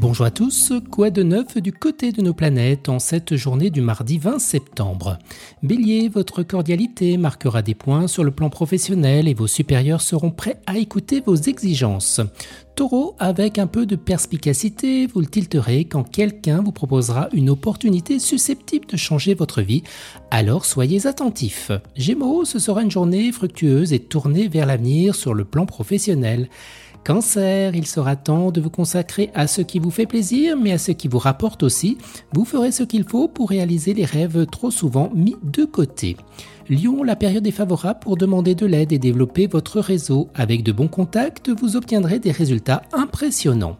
Bonjour à tous, quoi de neuf du côté de nos planètes en cette journée du mardi 20 septembre? Bélier, votre cordialité marquera des points sur le plan professionnel et vos supérieurs seront prêts à écouter vos exigences. Taureau, avec un peu de perspicacité, vous le tilterez quand quelqu'un vous proposera une opportunité susceptible de changer votre vie, alors soyez attentif. Gémeaux, ce sera une journée fructueuse et tournée vers l'avenir sur le plan professionnel. Cancer, il sera temps de vous consacrer à ce qui vous fait plaisir, mais à ce qui vous rapporte aussi. Vous ferez ce qu'il faut pour réaliser les rêves trop souvent mis de côté. Lyon, la période est favorable pour demander de l'aide et développer votre réseau. Avec de bons contacts, vous obtiendrez des résultats impressionnants.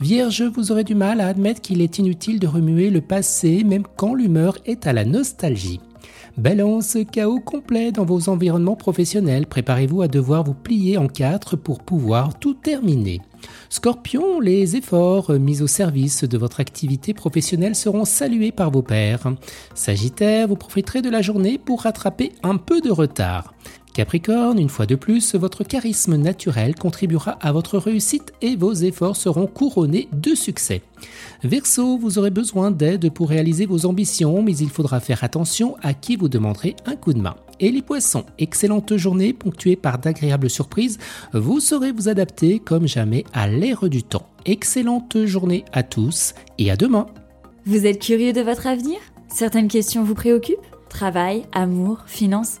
Vierge, vous aurez du mal à admettre qu'il est inutile de remuer le passé même quand l'humeur est à la nostalgie. Balance, chaos complet dans vos environnements professionnels. Préparez-vous à devoir vous plier en quatre pour pouvoir tout terminer. Scorpion, les efforts mis au service de votre activité professionnelle seront salués par vos pairs. Sagittaire, vous profiterez de la journée pour rattraper un peu de retard. Capricorne, une fois de plus, votre charisme naturel contribuera à votre réussite et vos efforts seront couronnés de succès. Verseau, vous aurez besoin d'aide pour réaliser vos ambitions, mais il faudra faire attention à qui vous demanderez un coup de main. Et les poissons, excellente journée ponctuée par d'agréables surprises, vous saurez vous adapter comme jamais à l'ère du temps. Excellente journée à tous et à demain. Vous êtes curieux de votre avenir? Certaines questions vous préoccupent? Travail, amour, finances?